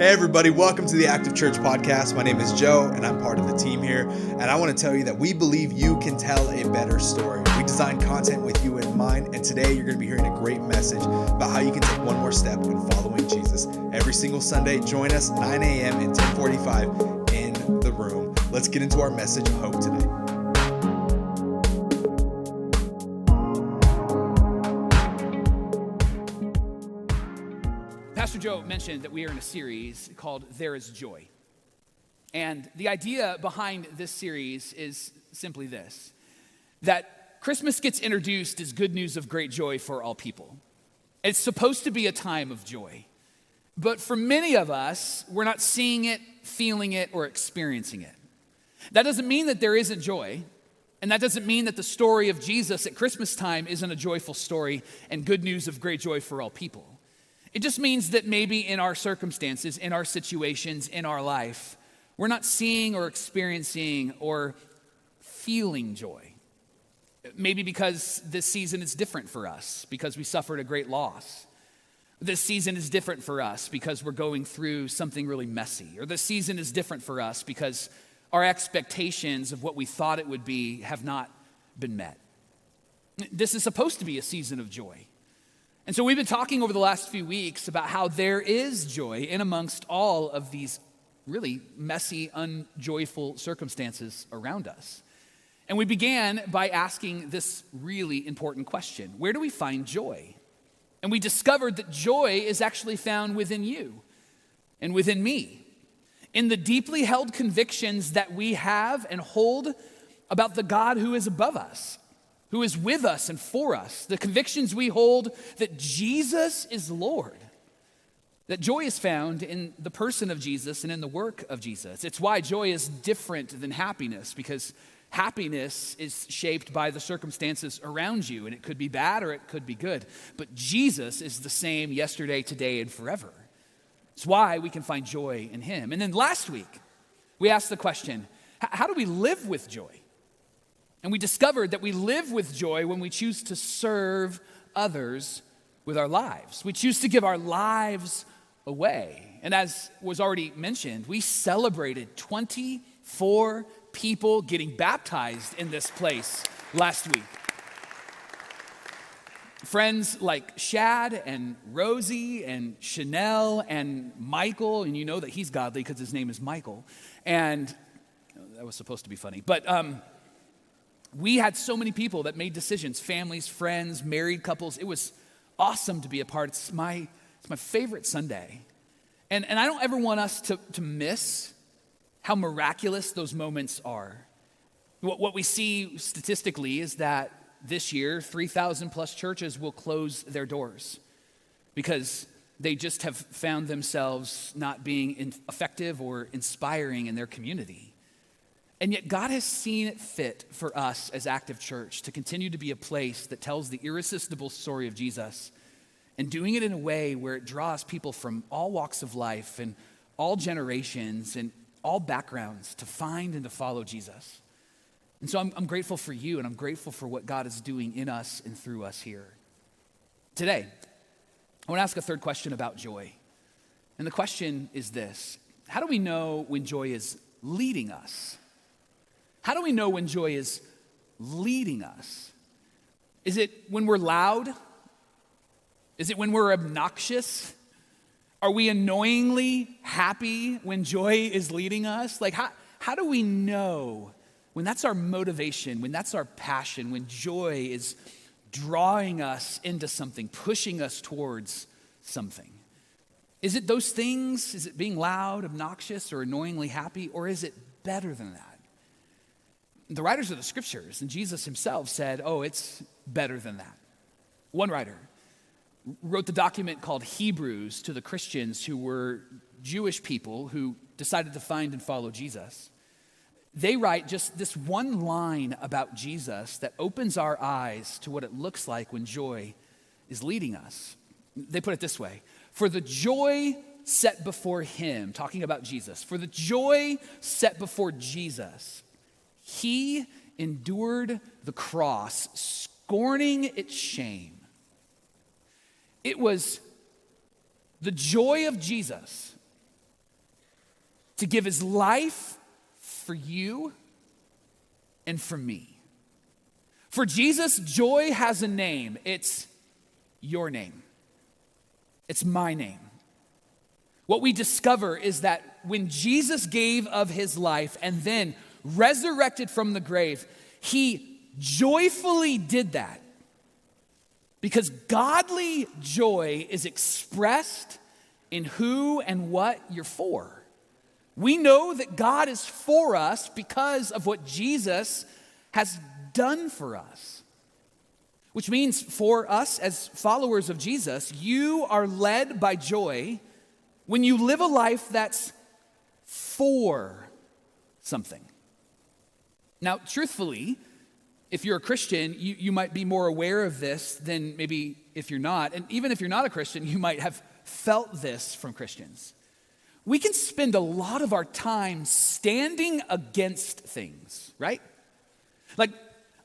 Hey, everybody, welcome to the Active Church Podcast. My name is Joe, and I'm part of the team here. And I want to tell you that we believe you can tell a better story. We design content with you in mind, and today you're going to be hearing a great message about how you can take one more step in following Jesus. Every single Sunday, join us 9 a.m. and 10:45 in the room. Let's get into our message of hope today. Pastor Joe mentioned that we are in a series called There is Joy. And the idea behind this series is simply this that Christmas gets introduced as good news of great joy for all people. It's supposed to be a time of joy. But for many of us, we're not seeing it, feeling it, or experiencing it. That doesn't mean that there isn't joy. And that doesn't mean that the story of Jesus at Christmas time isn't a joyful story and good news of great joy for all people. It just means that maybe in our circumstances, in our situations, in our life, we're not seeing or experiencing or feeling joy. Maybe because this season is different for us, because we suffered a great loss. This season is different for us because we're going through something really messy. Or this season is different for us because our expectations of what we thought it would be have not been met. This is supposed to be a season of joy. And so we've been talking over the last few weeks about how there is joy in amongst all of these really messy, unjoyful circumstances around us. And we began by asking this really important question Where do we find joy? And we discovered that joy is actually found within you and within me, in the deeply held convictions that we have and hold about the God who is above us who is with us and for us, the convictions we hold that Jesus is Lord. That joy is found in the person of Jesus and in the work of Jesus. It's why joy is different than happiness, because happiness is shaped by the circumstances around you, and it could be bad or it could be good. But Jesus is the same yesterday, today, and forever. It's why we can find joy in Him. And then last week, we asked the question how do we live with joy? And we discovered that we live with joy when we choose to serve others with our lives. We choose to give our lives away. And as was already mentioned, we celebrated 24 people getting baptized in this place last week. Friends like Shad and Rosie and Chanel and Michael, and you know that he's godly because his name is Michael. And that was supposed to be funny, but um, we had so many people that made decisions families, friends, married couples. It was awesome to be a part. It's my, it's my favorite Sunday. And, and I don't ever want us to, to miss how miraculous those moments are. What, what we see statistically is that this year, 3,000 plus churches will close their doors because they just have found themselves not being effective or inspiring in their community. And yet, God has seen it fit for us as Active Church to continue to be a place that tells the irresistible story of Jesus and doing it in a way where it draws people from all walks of life and all generations and all backgrounds to find and to follow Jesus. And so I'm, I'm grateful for you and I'm grateful for what God is doing in us and through us here. Today, I want to ask a third question about joy. And the question is this How do we know when joy is leading us? How do we know when joy is leading us? Is it when we're loud? Is it when we're obnoxious? Are we annoyingly happy when joy is leading us? Like, how, how do we know when that's our motivation, when that's our passion, when joy is drawing us into something, pushing us towards something? Is it those things? Is it being loud, obnoxious, or annoyingly happy? Or is it better than that? The writers of the scriptures and Jesus himself said, oh, it's better than that. One writer wrote the document called Hebrews to the Christians who were Jewish people who decided to find and follow Jesus. They write just this one line about Jesus that opens our eyes to what it looks like when joy is leading us. They put it this way For the joy set before him, talking about Jesus, for the joy set before Jesus, he endured the cross, scorning its shame. It was the joy of Jesus to give his life for you and for me. For Jesus, joy has a name. It's your name, it's my name. What we discover is that when Jesus gave of his life and then resurrected from the grave, he joyfully did that because godly joy is expressed in who and what you're for. We know that God is for us because of what Jesus has done for us. Which means for us as followers of Jesus, you are led by joy when you live a life that's for something. Now, truthfully, if you're a Christian, you, you might be more aware of this than maybe if you're not. And even if you're not a Christian, you might have felt this from Christians. We can spend a lot of our time standing against things, right? Like,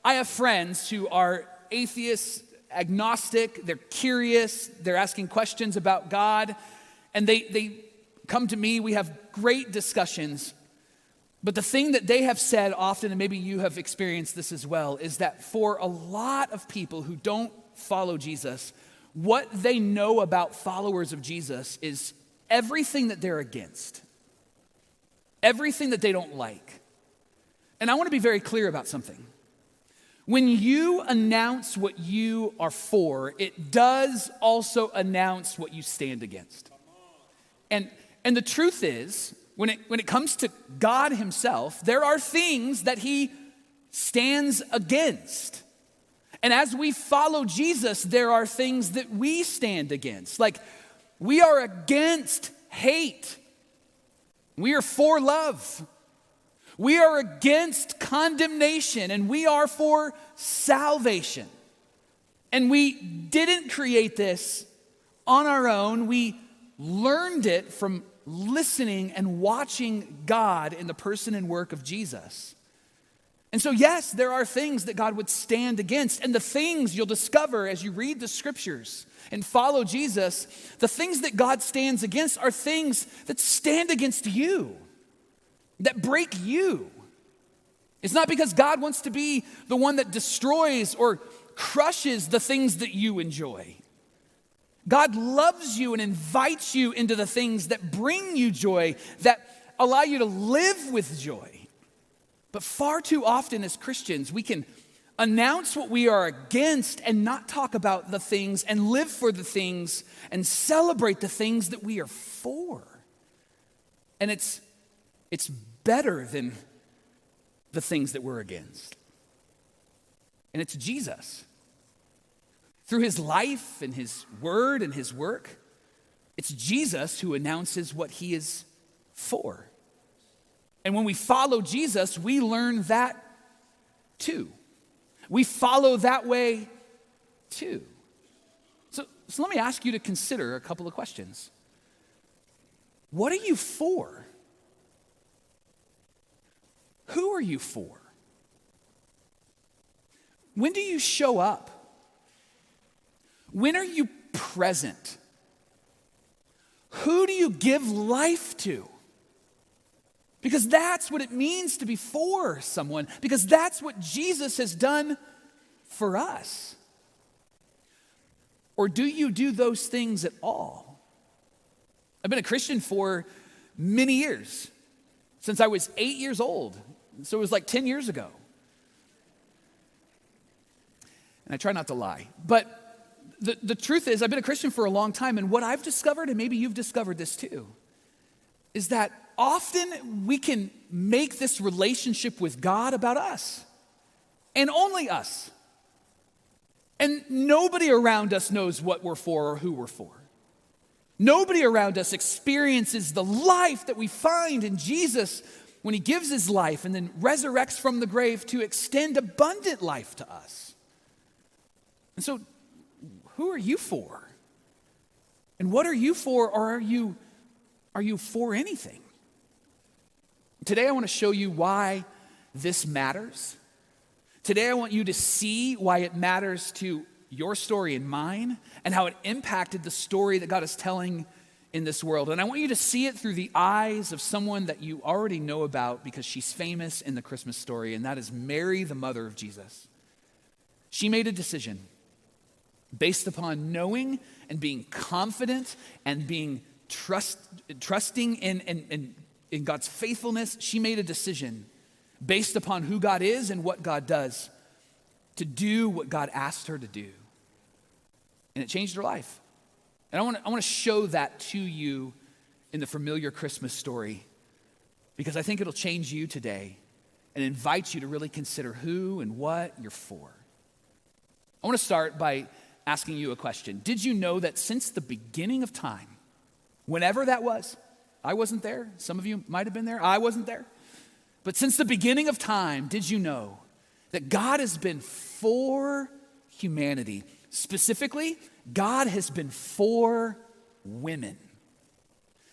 I have friends who are atheists, agnostic, they're curious, they're asking questions about God, and they, they come to me. We have great discussions. But the thing that they have said often, and maybe you have experienced this as well, is that for a lot of people who don't follow Jesus, what they know about followers of Jesus is everything that they're against, everything that they don't like. And I want to be very clear about something. When you announce what you are for, it does also announce what you stand against. And, and the truth is, when it, when it comes to God Himself, there are things that He stands against. And as we follow Jesus, there are things that we stand against. Like, we are against hate, we are for love. We are against condemnation and we are for salvation. And we didn't create this on our own. We learned it from listening and watching God in the person and work of Jesus. And so, yes, there are things that God would stand against. And the things you'll discover as you read the scriptures and follow Jesus, the things that God stands against are things that stand against you, that break you. It's not because God wants to be the one that destroys or crushes the things that you enjoy. God loves you and invites you into the things that bring you joy, that allow you to live with joy. But far too often as Christians, we can announce what we are against and not talk about the things and live for the things and celebrate the things that we are for. And it's, it's better than the things that we're against. And it's Jesus. Through his life and his word and his work, it's Jesus who announces what he is for. And when we follow Jesus, we learn that too. We follow that way too. So, so let me ask you to consider a couple of questions. What are you for? Who are you for? When do you show up? When are you present? Who do you give life to? Because that's what it means to be for someone, because that's what Jesus has done for us. Or do you do those things at all? I've been a Christian for many years, since I was eight years old. So it was like 10 years ago. And I try not to lie. But the, the truth is, I've been a Christian for a long time, and what I've discovered, and maybe you've discovered this too, is that often we can make this relationship with God about us and only us. And nobody around us knows what we're for or who we're for. Nobody around us experiences the life that we find in Jesus when he gives his life and then resurrects from the grave to extend abundant life to us. And so who are you for? And what are you for, or are you, are you for anything? Today, I want to show you why this matters. Today, I want you to see why it matters to your story and mine, and how it impacted the story that God is telling in this world. And I want you to see it through the eyes of someone that you already know about because she's famous in the Christmas story, and that is Mary, the mother of Jesus. She made a decision based upon knowing and being confident and being trust, trusting in, in, in, in God's faithfulness. She made a decision based upon who God is and what God does to do what God asked her to do. And it changed her life. And I want to I want to show that to you in the familiar Christmas story because I think it'll change you today and invite you to really consider who and what you're for. I want to start by asking you a question. Did you know that since the beginning of time, whenever that was, I wasn't there, some of you might have been there, I wasn't there, but since the beginning of time, did you know that God has been for humanity? Specifically, God has been for women.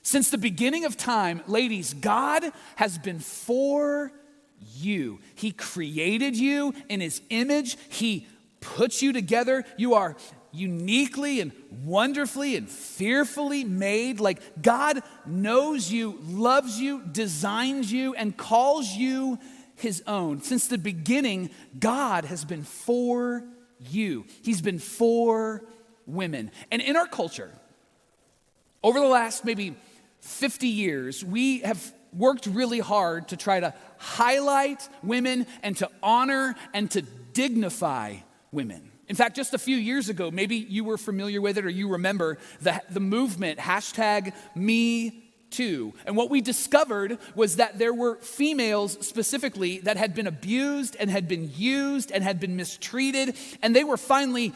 Since the beginning of time, ladies, God has been for you. He created you in His image, He put you together. You are uniquely and wonderfully and fearfully made. Like God knows you, loves you, designs you, and calls you His own. Since the beginning, God has been for you, He's been for women. And in our culture, over the last maybe 50 years, we have worked really hard to try to highlight women and to honor and to dignify women. In fact, just a few years ago, maybe you were familiar with it or you remember the, the movement, hashtag me too. And what we discovered was that there were females specifically that had been abused and had been used and had been mistreated, and they were finally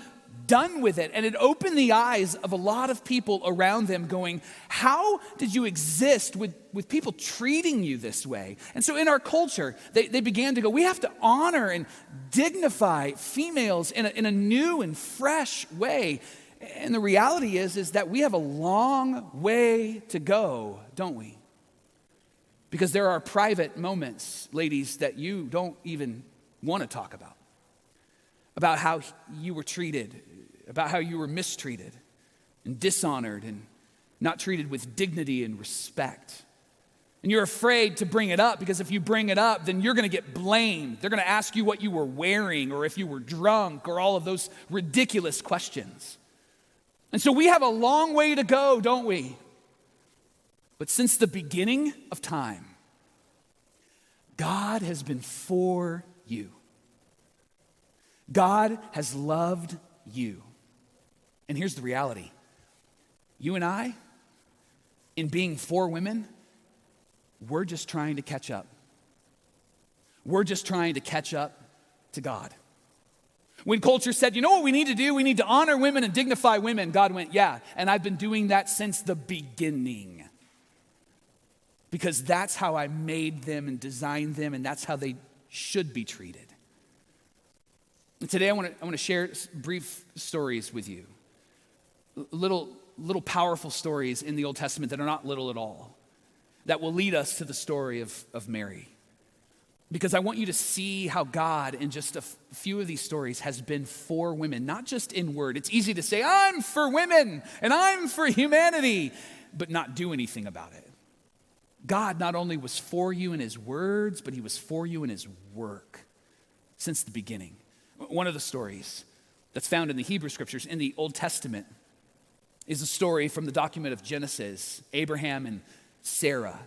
done with it. And it opened the eyes of a lot of people around them, going, How did you exist with, with people treating you this way? And so in our culture, they, they began to go, We have to honor and dignify females in a, in a new and fresh way. And the reality is, is that we have a long way to go, don't we? Because there are private moments, ladies, that you don't even want to talk about. About how you were treated, about how you were mistreated and dishonored and not treated with dignity and respect. And you're afraid to bring it up because if you bring it up, then you're going to get blamed. They're going to ask you what you were wearing or if you were drunk or all of those ridiculous questions. And so we have a long way to go, don't we? But since the beginning of time, God has been for you. God has loved you. And here's the reality you and I, in being for women, we're just trying to catch up. We're just trying to catch up to God. When culture said, you know what we need to do? We need to honor women and dignify women, God went, yeah. And I've been doing that since the beginning. Because that's how I made them and designed them, and that's how they should be treated. And today I want to, I want to share brief stories with you little, little powerful stories in the Old Testament that are not little at all, that will lead us to the story of, of Mary. Because I want you to see how God, in just a f- few of these stories, has been for women, not just in word. It's easy to say, I'm for women and I'm for humanity, but not do anything about it. God not only was for you in his words, but he was for you in his work since the beginning. One of the stories that's found in the Hebrew scriptures in the Old Testament is a story from the document of Genesis Abraham and Sarah.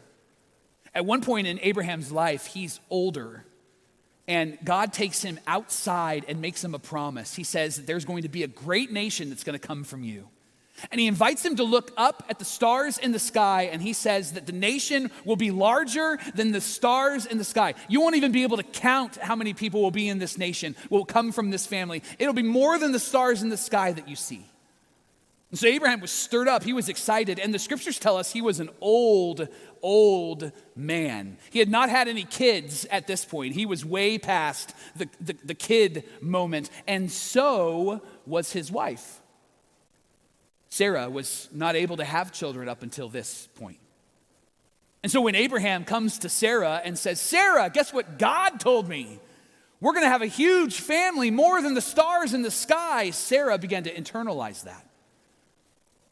At one point in Abraham's life, he's older, and God takes him outside and makes him a promise. He says that there's going to be a great nation that's going to come from you. And he invites him to look up at the stars in the sky, and he says that the nation will be larger than the stars in the sky. You won't even be able to count how many people will be in this nation, will come from this family. It'll be more than the stars in the sky that you see. And so Abraham was stirred up. He was excited. And the scriptures tell us he was an old, old man. He had not had any kids at this point. He was way past the, the, the kid moment. And so was his wife. Sarah was not able to have children up until this point. And so when Abraham comes to Sarah and says, Sarah, guess what God told me? We're going to have a huge family, more than the stars in the sky. Sarah began to internalize that.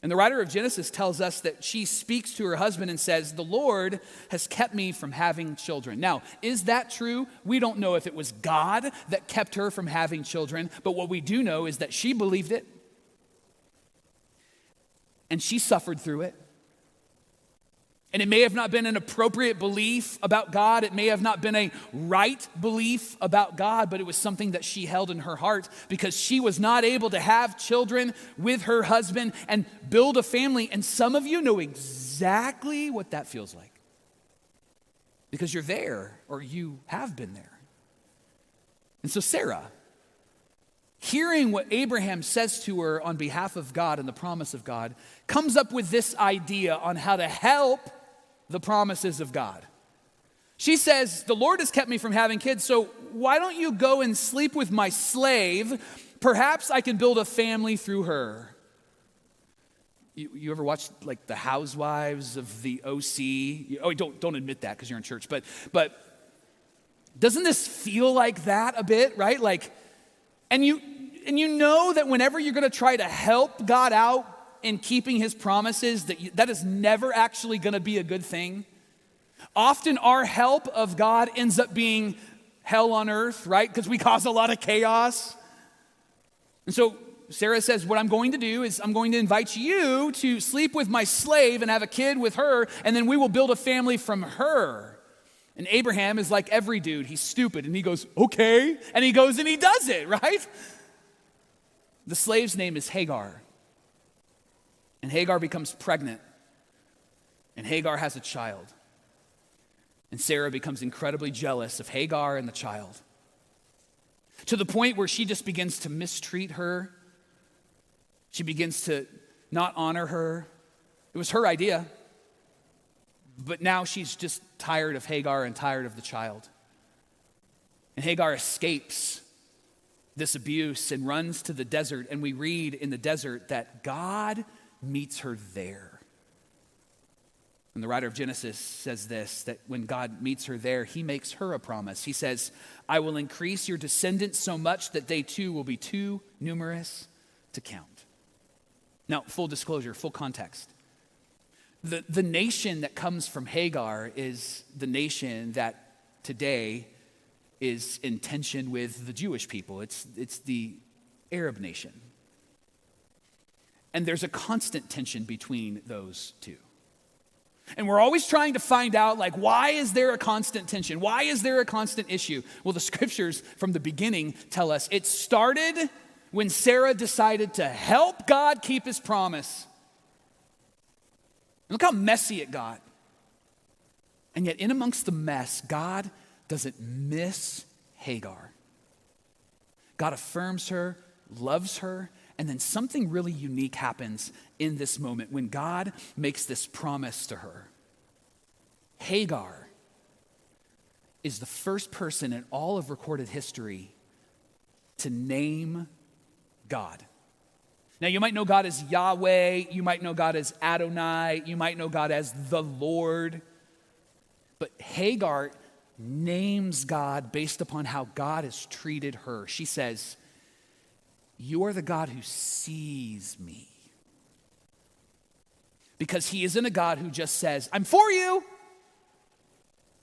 And the writer of Genesis tells us that she speaks to her husband and says, The Lord has kept me from having children. Now, is that true? We don't know if it was God that kept her from having children, but what we do know is that she believed it and she suffered through it. And it may have not been an appropriate belief about God. It may have not been a right belief about God, but it was something that she held in her heart because she was not able to have children with her husband and build a family. And some of you know exactly what that feels like because you're there or you have been there. And so, Sarah, hearing what Abraham says to her on behalf of God and the promise of God, comes up with this idea on how to help the promises of God. She says, The Lord has kept me from having kids, so why don't you go and sleep with my slave? Perhaps I can build a family through her. You, you ever watched like the housewives of the OC? Oh, don't, don't admit that because you're in church, but, but doesn't this feel like that a bit, right? Like, and you, and you know that whenever you're going to try to help God out in keeping his promises, that you, that is never actually going to be a good thing. Often our help of God ends up being hell on earth, right? Because we cause a lot of chaos. And so Sarah says, What I'm going to do is I'm going to invite you to sleep with my slave and have a kid with her, and then we will build a family from her. And Abraham is like every dude, he's stupid, and he goes, Okay. And he goes and he does it, right? The slave's name is Hagar. And Hagar becomes pregnant. And Hagar has a child. And Sarah becomes incredibly jealous of Hagar and the child. To the point where she just begins to mistreat her. She begins to not honor her. It was her idea. But now she's just tired of Hagar and tired of the child. And Hagar escapes this abuse and runs to the desert. And we read in the desert that God meets her there. And the writer of Genesis says this that when God meets her there, he makes her a promise. He says, I will increase your descendants so much that they too will be too numerous to count. Now, full disclosure, full context. The, the nation that comes from Hagar is the nation that today is in tension with the Jewish people. It's, it's the Arab nation. And there's a constant tension between those two. And we're always trying to find out, like, why is there a constant tension? Why is there a constant issue? Well, the scriptures from the beginning tell us it started when Sarah decided to help God keep his promise. And look how messy it got. And yet, in amongst the mess, God doesn't miss Hagar. God affirms her, loves her, and then something really unique happens in this moment when God makes this promise to her. Hagar is the first person in all of recorded history to name God. Now, you might know God as Yahweh, you might know God as Adonai, you might know God as the Lord. But Hagar names God based upon how God has treated her. She says, you are the God who sees me. Because he isn't a God who just says, I'm for you,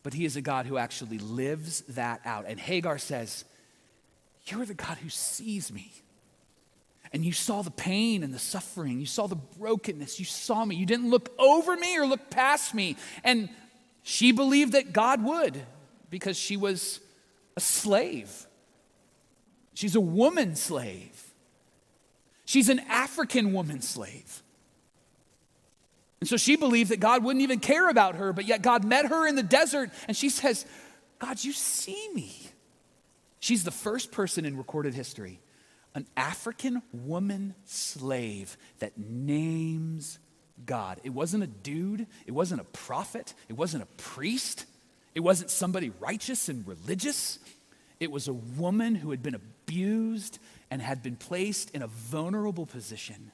but he is a God who actually lives that out. And Hagar says, You're the God who sees me. And you saw the pain and the suffering. You saw the brokenness. You saw me. You didn't look over me or look past me. And she believed that God would because she was a slave. She's a woman slave. She's an African woman slave. And so she believed that God wouldn't even care about her, but yet God met her in the desert and she says, God, you see me. She's the first person in recorded history, an African woman slave that names God. It wasn't a dude, it wasn't a prophet, it wasn't a priest, it wasn't somebody righteous and religious. It was a woman who had been abused and had been placed in a vulnerable position.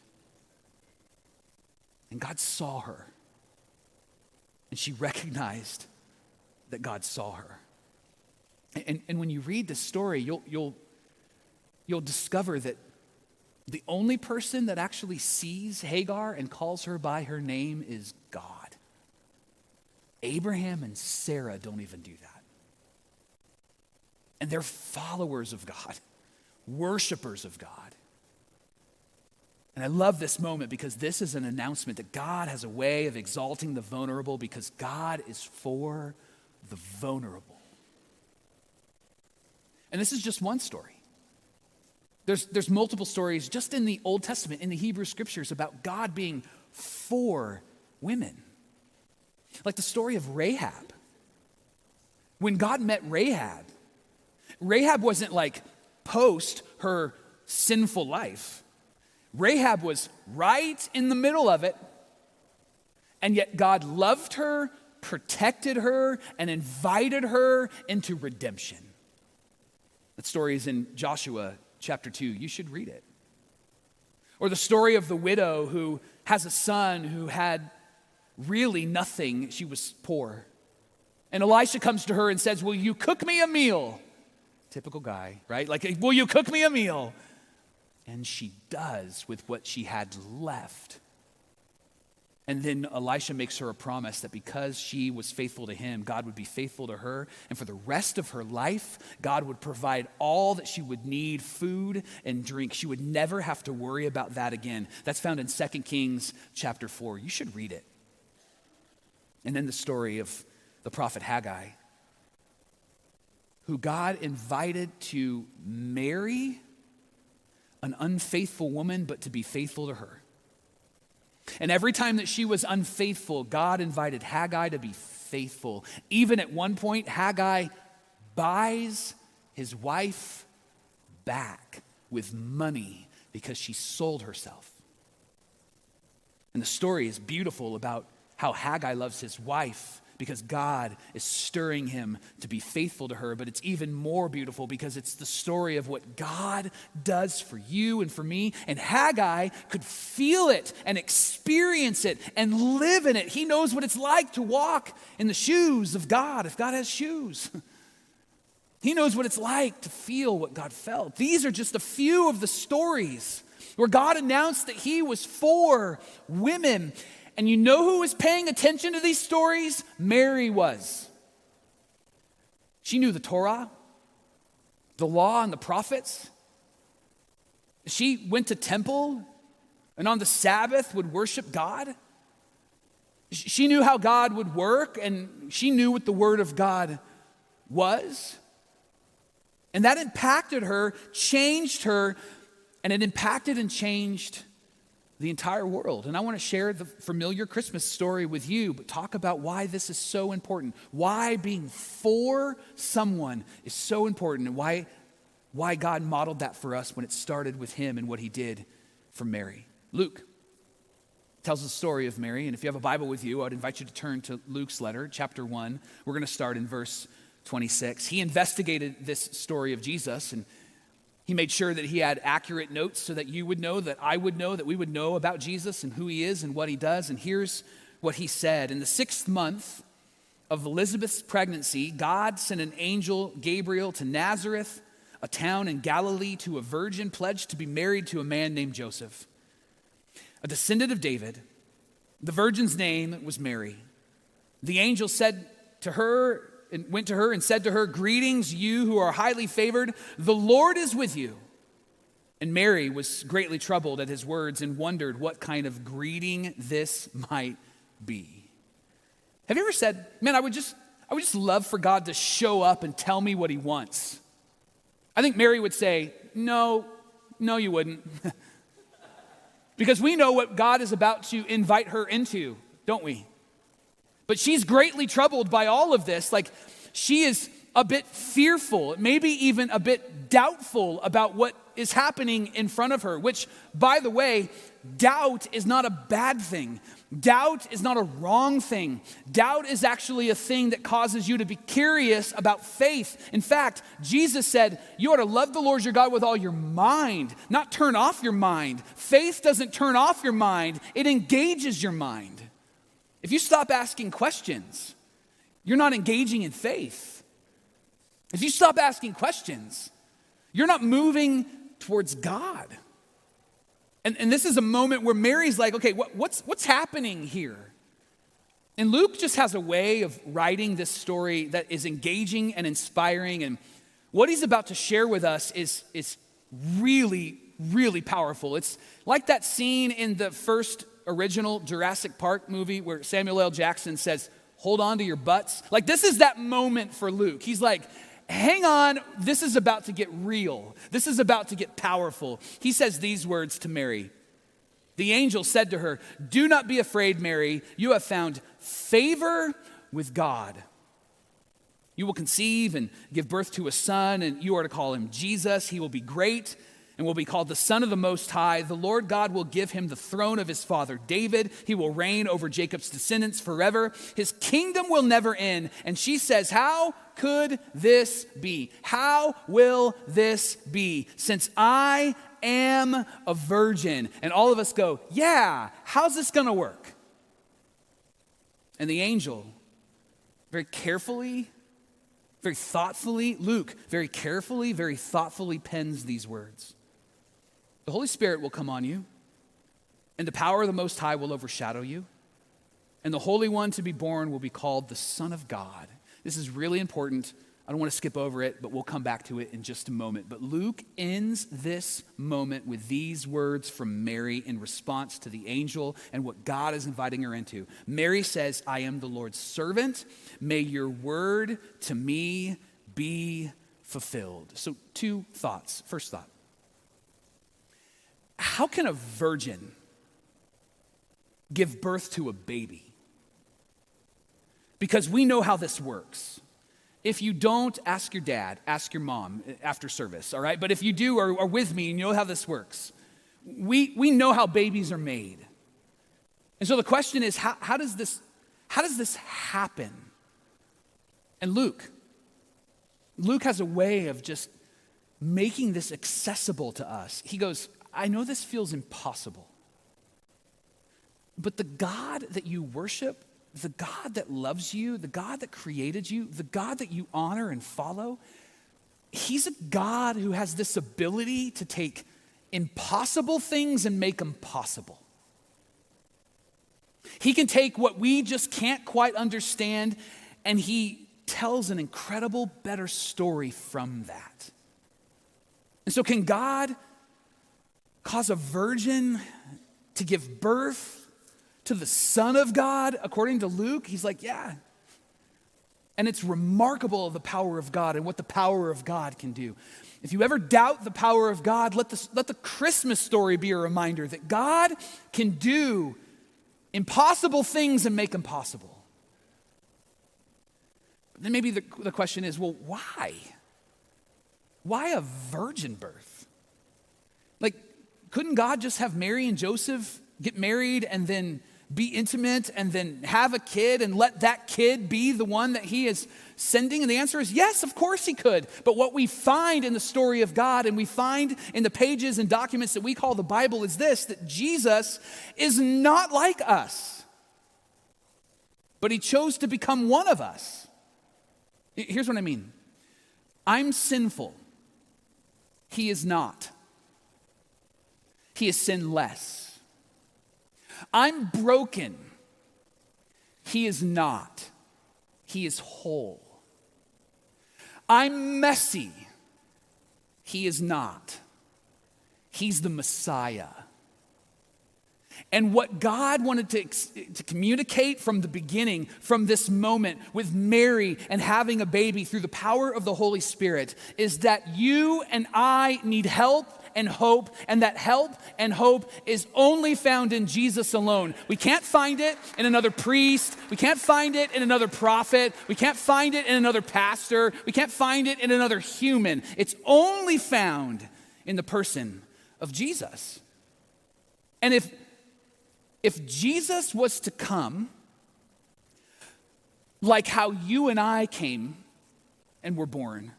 And God saw her. And she recognized that God saw her. And, and when you read the story, you'll, you'll, you'll discover that the only person that actually sees Hagar and calls her by her name is God. Abraham and Sarah don't even do that. And they're followers of God, worshipers of God. And I love this moment because this is an announcement that God has a way of exalting the vulnerable because God is for the vulnerable. And this is just one story. There's, there's multiple stories just in the Old Testament, in the Hebrew scriptures, about God being for women. Like the story of Rahab. When God met Rahab, Rahab wasn't like post her sinful life. Rahab was right in the middle of it, and yet God loved her, protected her, and invited her into redemption. That story is in Joshua chapter 2. You should read it. Or the story of the widow who has a son who had really nothing. She was poor. And Elisha comes to her and says, Will you cook me a meal? Typical guy, right? Like, Will you cook me a meal? And she does with what she had left. And then Elisha makes her a promise that because she was faithful to him, God would be faithful to her. And for the rest of her life, God would provide all that she would need food and drink. She would never have to worry about that again. That's found in 2 Kings chapter 4. You should read it. And then the story of the prophet Haggai, who God invited to marry an unfaithful woman, but to be faithful to her. And every time that she was unfaithful, God invited Haggai to be faithful. Even at one point, Haggai buys his wife back with money because she sold herself. And the story is beautiful about how Haggai loves his wife because God is stirring him to be faithful to her. But it's even more beautiful because it's the story of what God does for you and for me. And Haggai could feel it and experience it and live in it. He knows what it's like to walk in the shoes of God, if God has shoes. He knows what it's like to feel what God felt. These are just a few of the stories where God announced that He was for women and you know who was paying attention to these stories? Mary was. She knew the Torah, the law, and the prophets. She went to temple and on the Sabbath would worship God. She knew how God would work and she knew what the Word of God was. And that impacted her, changed her, and it impacted and changed the entire world. And I want to share the familiar Christmas story with you, but talk about why this is so important. Why being for someone is so important and why, why God modeled that for us when it started with him and what he did for Mary. Luke tells the story of Mary. And if you have a Bible with you, I'd invite you to turn to Luke's letter, chapter 1. We're going to start in verse 26. He investigated this story of Jesus and he made sure that he had accurate notes so that you would know, that I would know, that we would know about Jesus and who he is and what he does. And here's what he said In the sixth month of Elizabeth's pregnancy, God sent an angel, Gabriel, to Nazareth, a town in Galilee, to a virgin pledged to be married to a man named Joseph, a descendant of David. The virgin's name was Mary. The angel said to her, and went to her and said to her, Greetings, you who are highly favored, the Lord is with you. And Mary was greatly troubled at his words and wondered what kind of greeting this might be. Have you ever said, Man, I would just, I would just love for God to show up and tell me what he wants? I think Mary would say, No, no, you wouldn't. because we know what God is about to invite her into, don't we? But she's greatly troubled by all of this. Like, she is a bit fearful, maybe even a bit doubtful about what is happening in front of her, which, by the way, doubt is not a bad thing. Doubt is not a wrong thing. Doubt is actually a thing that causes you to be curious about faith. In fact, Jesus said, You ought to love the Lord your God with all your mind, not turn off your mind. Faith doesn't turn off your mind, it engages your mind. If you stop asking questions, you're not engaging in faith. If you stop asking questions, you're not moving towards God. And, and this is a moment where Mary's like, okay, what, what's, what's happening here? And Luke just has a way of writing this story that is engaging and inspiring. And what he's about to share with us is, is really, really powerful. It's like that scene in the first original Jurassic Park movie where Samuel L. Jackson says, Hold on to your butts. Like, this is that moment for Luke. He's like, hang on, this is about to get real. This is about to get powerful. He says these words to Mary. The angel said to her, Do not be afraid, Mary. You have found favor with God. You will conceive and give birth to a son, and you are to call him Jesus. He will be great and will be called the Son of the Most High. The Lord God will give him the throne of his father David. He will reign over Jacob's descendants forever. His kingdom will never end. And she says, How could this be? How will this be? Since I am a virgin. And all of us go, Yeah, how's this gonna work? And the angel, very carefully, very thoughtfully, Luke very carefully, very thoughtfully pens these words. The Holy Spirit will come on you, and the power of the Most High will overshadow you, and the Holy One to be born will be called the Son of God. This is really important. I don't want to skip over it, but we'll come back to it in just a moment. But Luke ends this moment with these words from Mary in response to the angel and what God is inviting her into. Mary says, I am the Lord's servant. May your word to me be fulfilled. So, two thoughts. First thought how can a virgin give birth to a baby? Because we know how this works. If you don't, ask your dad, ask your mom eh, after service, all right? But if you do, or, or with me, and you know how this works, we, we know how babies are made. And so the question is how, how, does this, how does this happen? And Luke, Luke has a way of just making this accessible to us. He goes, I know this feels impossible, but the God that you worship, the God that loves you, the God that created you, the God that you honor and follow, He's a God who has this ability to take impossible things and make them possible. He can take what we just can't quite understand and He tells an incredible, better story from that. And so, can God cause a virgin to give birth to the Son of God, according to Luke? He's like, yeah. And it's remarkable the power of God and what the power of God can do. If you ever doubt the power of God, let the, let the Christmas story be a reminder that God can do impossible things and make them possible. But then maybe the, the question is well, why? Why a virgin birth? Like, couldn't God just have Mary and Joseph get married and then be intimate and then have a kid and let that kid be the one that he is sending? And the answer is yes, of course he could. But what we find in the story of God and we find in the pages and documents that we call the Bible is this that Jesus is not like us, but he chose to become one of us. Here's what I mean I'm sinful, he is not he is sinless. I'm broken. He is not. He is whole. I'm messy. He is not. He's the Messiah. And what God wanted to, to communicate from the beginning, from this moment with Mary and having a baby through the power of the Holy Spirit, is that you and I need help and hope, and that help and hope is only found in Jesus alone. We can't find it in another priest, we can't find it in another prophet, we can't find it in another pastor, we can't find it in another human. It's only found in the person of Jesus. And if if Jesus was to come like how you and I came and were born,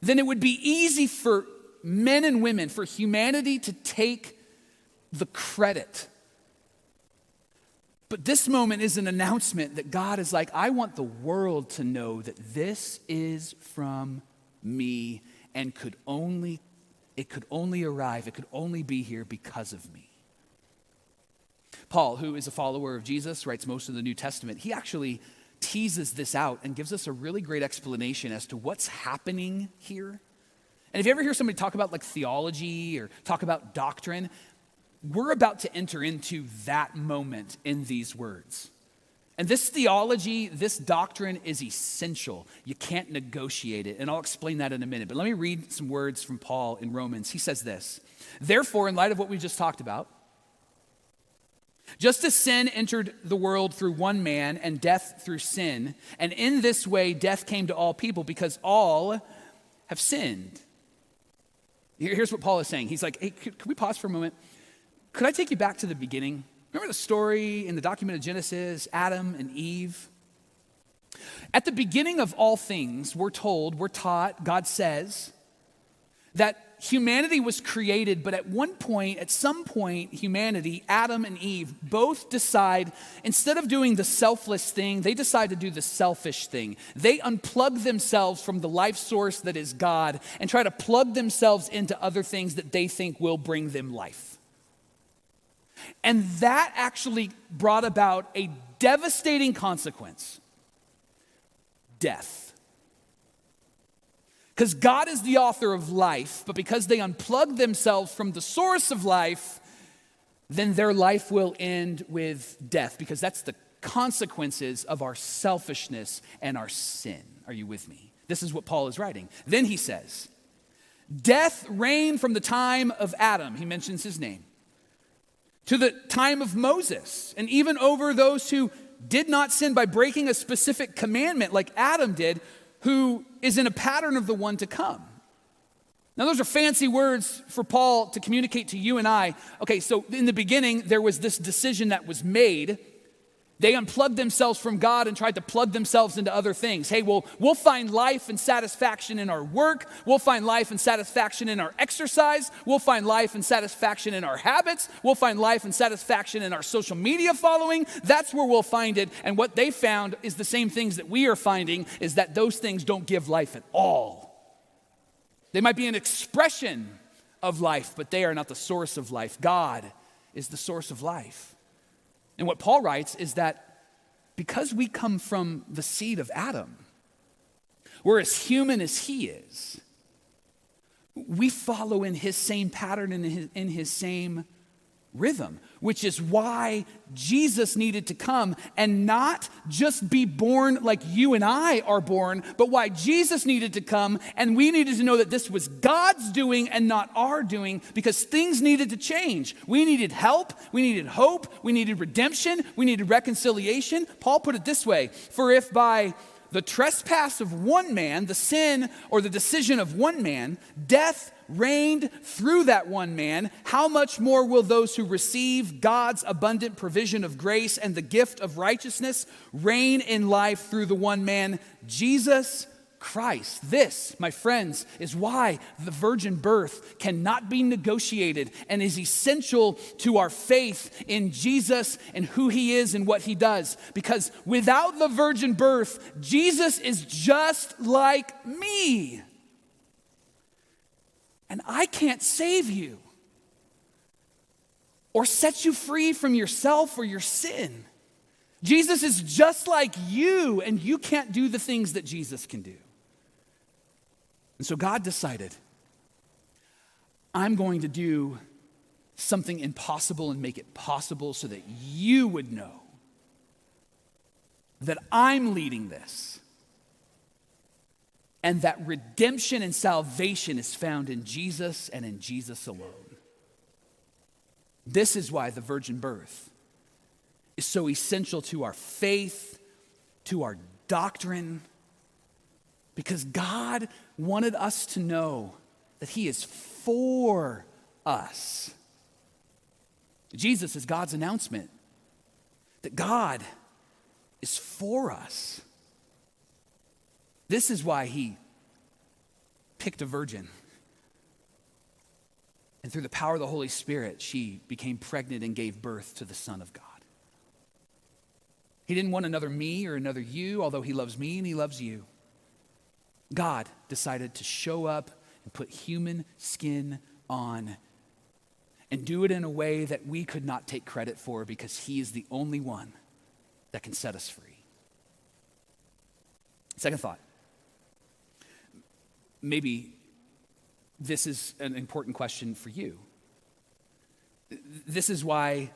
then it would be easy for men and women, for humanity to take the credit. But this moment is an announcement that God is like, I want the world to know that this is from me and could only it could only arrive, it could only be here because of me. Paul, who is a follower of Jesus, writes most of the New Testament. He actually teases this out and gives us a really great explanation as to what's happening here. And if you ever hear somebody talk about like theology or talk about doctrine, we're about to enter into that moment in these words. And this theology, this doctrine is essential. You can't negotiate it. And I'll explain that in a minute. But let me read some words from Paul in Romans. He says this Therefore, in light of what we just talked about, just as sin entered the world through one man and death through sin, and in this way death came to all people because all have sinned. Here's what Paul is saying. He's like, hey, could, could we pause for a moment? Could I take you back to the beginning? Remember the story in the document of Genesis, Adam and Eve? At the beginning of all things, we're told, we're taught, God says that humanity was created, but at one point, at some point, humanity, Adam and Eve, both decide, instead of doing the selfless thing, they decide to do the selfish thing. They unplug themselves from the life source that is God and try to plug themselves into other things that they think will bring them life. And that actually brought about a devastating consequence death. Because God is the author of life, but because they unplug themselves from the source of life, then their life will end with death, because that's the consequences of our selfishness and our sin. Are you with me? This is what Paul is writing. Then he says, Death reigned from the time of Adam. He mentions his name to the time of Moses, and even over those who did not sin by breaking a specific commandment like Adam did, who is in a pattern of the one to come. Now, those are fancy words for Paul to communicate to you and I. Okay, so in the beginning, there was this decision that was made they unplugged themselves from God and tried to plug themselves into other things. Hey, well, we'll find life and satisfaction in our work. We'll find life and satisfaction in our exercise. We'll find life and satisfaction in our habits. We'll find life and satisfaction in our social media following. That's where we'll find it. And what they found is the same things that we are finding is that those things don't give life at all. They might be an expression of life, but they are not the source of life. God is the source of life. And what Paul writes is that because we come from the seed of Adam, we're as human as he is, we follow in his same pattern and in his, in his same rhythm, which is why Jesus needed to come and not just be born like you and I are born, but why Jesus needed to come and we needed to know that this was God's doing and not our doing because things needed to change. We needed help, we needed hope, we needed redemption, we needed reconciliation. Paul put it this way For if by the trespass of one man, the sin or the decision of one man, death reigned through that one man, how much more will those who receive God's abundant provision of grace and the gift of righteousness reign in life through the one man, Jesus Christ. This, my friends, is why the virgin birth cannot be negotiated and is essential to our faith in Jesus and who he is and what he does. Because without the virgin birth, Jesus is just like me and I can't save you or set you free from yourself or your sin. Jesus is just like you, and you can't do the things that Jesus can do. And so God decided, I'm going to do something impossible and make it possible so that you would know that I'm leading this and that redemption and salvation is found in Jesus and in Jesus alone. This is why the virgin birth is so essential to our faith, to our doctrine, because God wanted us to know that He is for us. Jesus is God's announcement that God is for us. This is why he picked a virgin. And through the power of the Holy Spirit, she became pregnant and gave birth to the Son of God. He didn't want another me or another you, although he loves me and he loves you. God decided to show up and put human skin on and do it in a way that we could not take credit for because He is the only one that can set us free. Second thought maybe this is an important question for you. This is why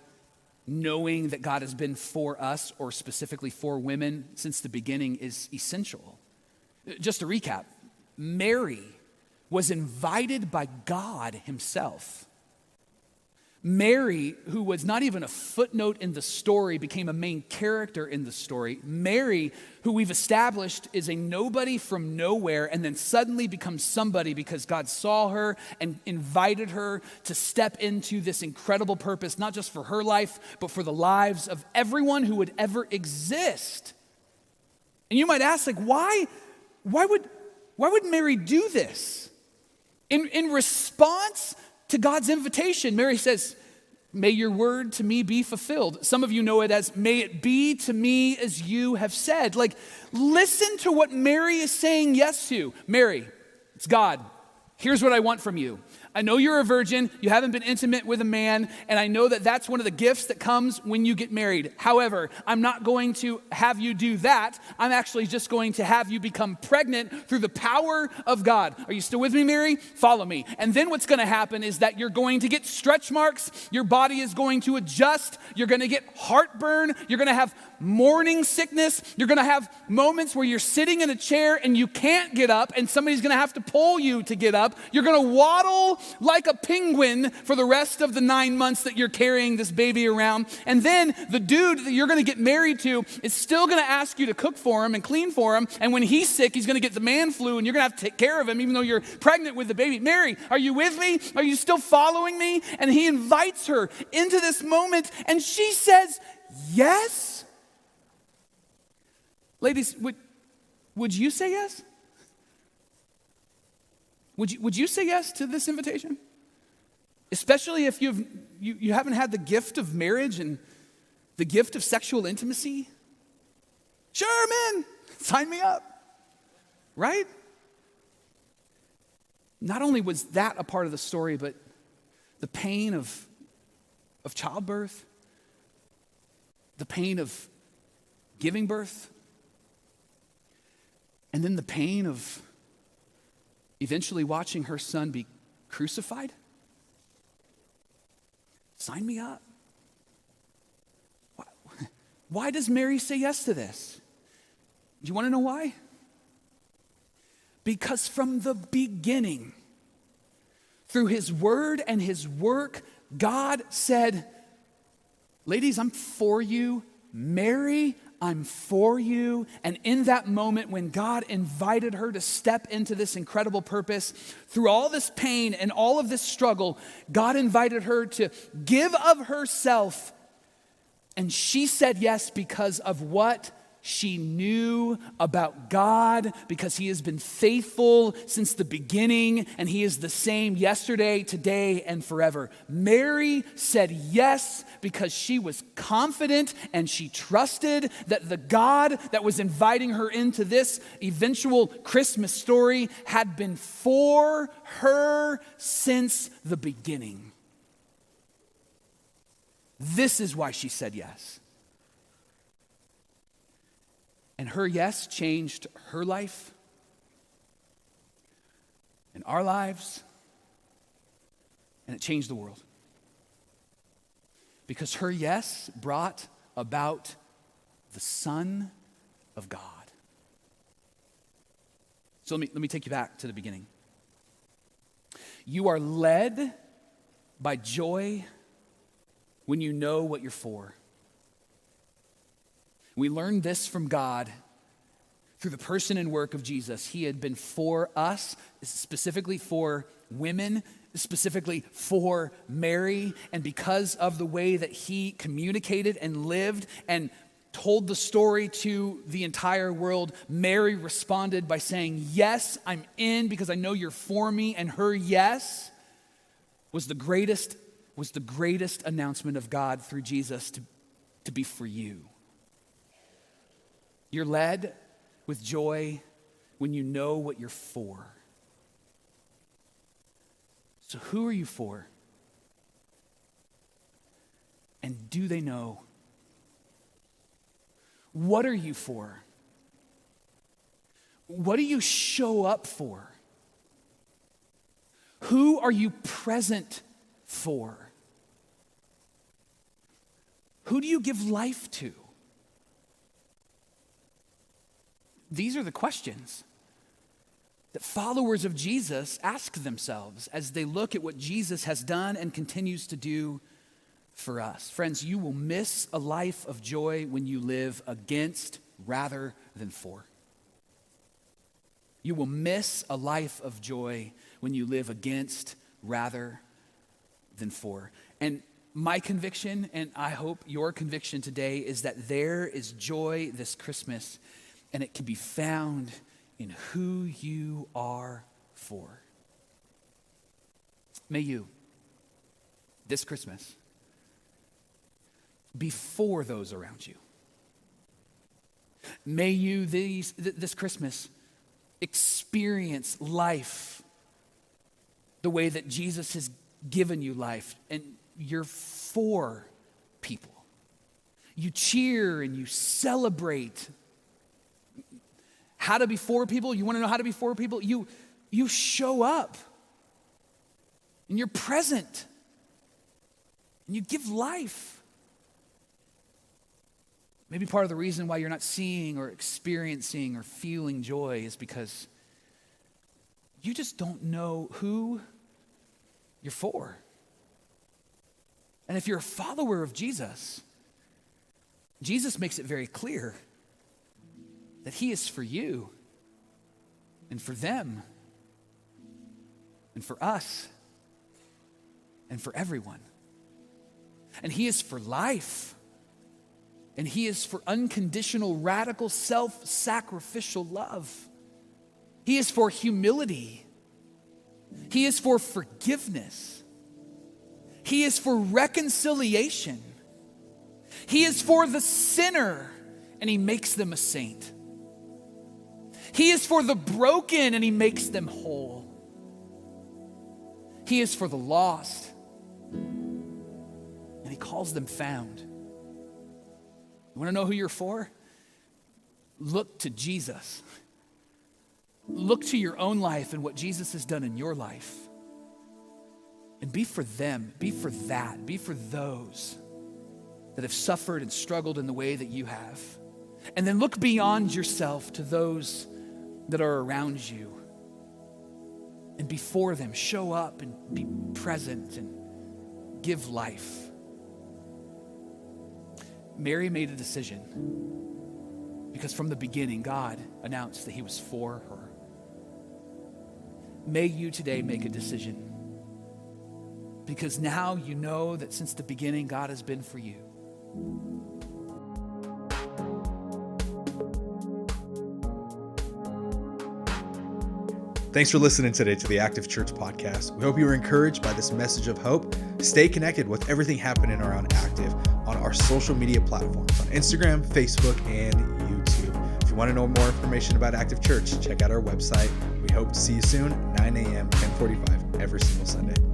knowing that God has been for us, or specifically for women, since the beginning is essential. Just to recap Mary was invited by God Himself Mary, who was not even a footnote in the story, became a main character in the story. Mary, who we've established is a nobody from nowhere and then suddenly becomes somebody because God saw her and invited her to step into this incredible purpose, not just for her life, but for the lives of everyone who would ever exist. And you might ask, like, why, why, would, why would Mary do this? In, in response to God's invitation. Mary says, May your word to me be fulfilled. Some of you know it as, May it be to me as you have said. Like, listen to what Mary is saying yes to. Mary, it's God. Here's what I want from you I know you're a virgin, you haven't been intimate with a man, and I know that that's one of the gifts that comes when you get married. However, I'm not going to have you do that. I'm actually just going to have you become pregnant through the power of God. Are you still with me, Mary? Follow me. And then what's going to happen is that you're going to get stretch marks, your body is going to adjust, you're going to get heartburn, you're going to have morning sickness, you're going to have moments where you're sitting in a chair and you can't get up, and somebody's going to have to pull you to get up. You're going to waddle like a penguin for the rest of the nine months that you're carrying this baby around. And then the dude that you're going to get married to is still going to ask you to cook for him and clean for him. And when he's sick, he's going to get the man flu and you're going to have to take care of him, even though you're pregnant with the baby. Mary, are you with me? Are you still following me? And he invites her into this moment and she says, Yes. Ladies, would, would you say yes? Would you, would you say yes to this invitation? Especially if you've, you, you haven't had the gift of marriage and the gift of sexual intimacy? Sure, man, sign me up. Right? Not only was that a part of the story, but the pain of, of childbirth, the pain of giving birth, and then the pain of eventually watching her son be crucified? Sign me up. Why, does Mary say yes to this? Do you want to know why? Because from the beginning, through his word and his work, God said, Ladies, I'm for you. Mary, I'm for you. And in that moment, when God invited her to step into this incredible purpose, through all this pain and all of this struggle, God invited her to give of herself. And she said yes because of what she knew about God because He has been faithful since the beginning and He is the same yesterday, today, and forever. Mary said yes because she was confident and she trusted that the God that was inviting her into this eventual Christmas story had been for her since the beginning. This is why she said yes. And her yes changed her life and our lives, and it changed the world. Because her yes brought about the Son of God. So let me, let me take you back to the beginning. You are led by joy when you know what you're for. We learned this from God through the person and work of Jesus. He had been for us, specifically for women, specifically for Mary. And because of the way that he communicated and lived and told the story to the entire world, Mary responded by saying, Yes, I'm in because I know you're for me. And her yes was the greatest, was the greatest announcement of God through Jesus to, to be for you. You're led with joy when you know what you're for. So, who are you for? And do they know? What are you for? What do you show up for? Who are you present for? Who do you give life to? These are the questions that followers of Jesus ask themselves as they look at what Jesus has done and continues to do for us. Friends, you will miss a life of joy when you live against rather than for. You will miss a life of joy when you live against rather than for. And my conviction, and I hope your conviction today, is that there is joy this Christmas, and it can be found in who you are for. May you, this Christmas, before those around you. May you these, th- this Christmas experience life the way that Jesus has given you life, and you're for people. You cheer and you celebrate. How to be for people? You want to know how to be for people? You, you show up and you're present and you give life. Maybe part of the reason why you're not seeing or experiencing or feeling joy is because you just don't know who you're for. And if you're a follower of Jesus, Jesus makes it very clear that He is for you and for them and for us and for everyone. And He is for life. And He is for unconditional, radical, self sacrificial love. He is for humility. He is for forgiveness. He is for reconciliation. He is for the sinner, and He makes them a saint. He is for the broken, and He makes them whole. He is for the lost, and He calls them found. You want to know who you're for? Look to Jesus. Look to your own life and what Jesus has done in your life. And be for them, be for that, be for those that have suffered and struggled in the way that you have. And then look beyond yourself to those that are around you. And before them, show up and be present and give life. Mary made a decision because from the beginning, God announced that He was for her. May you today make a decision because now you know that since the beginning, God has been for you. Thanks for listening today to the Active Church podcast. We hope you were encouraged by this message of hope. Stay connected with everything happening around Active on our social media platforms on Instagram, Facebook, and YouTube. If you want to know more information about Active Church, check out our website. We hope to see you soon, 9 a.m., 1045 every single Sunday.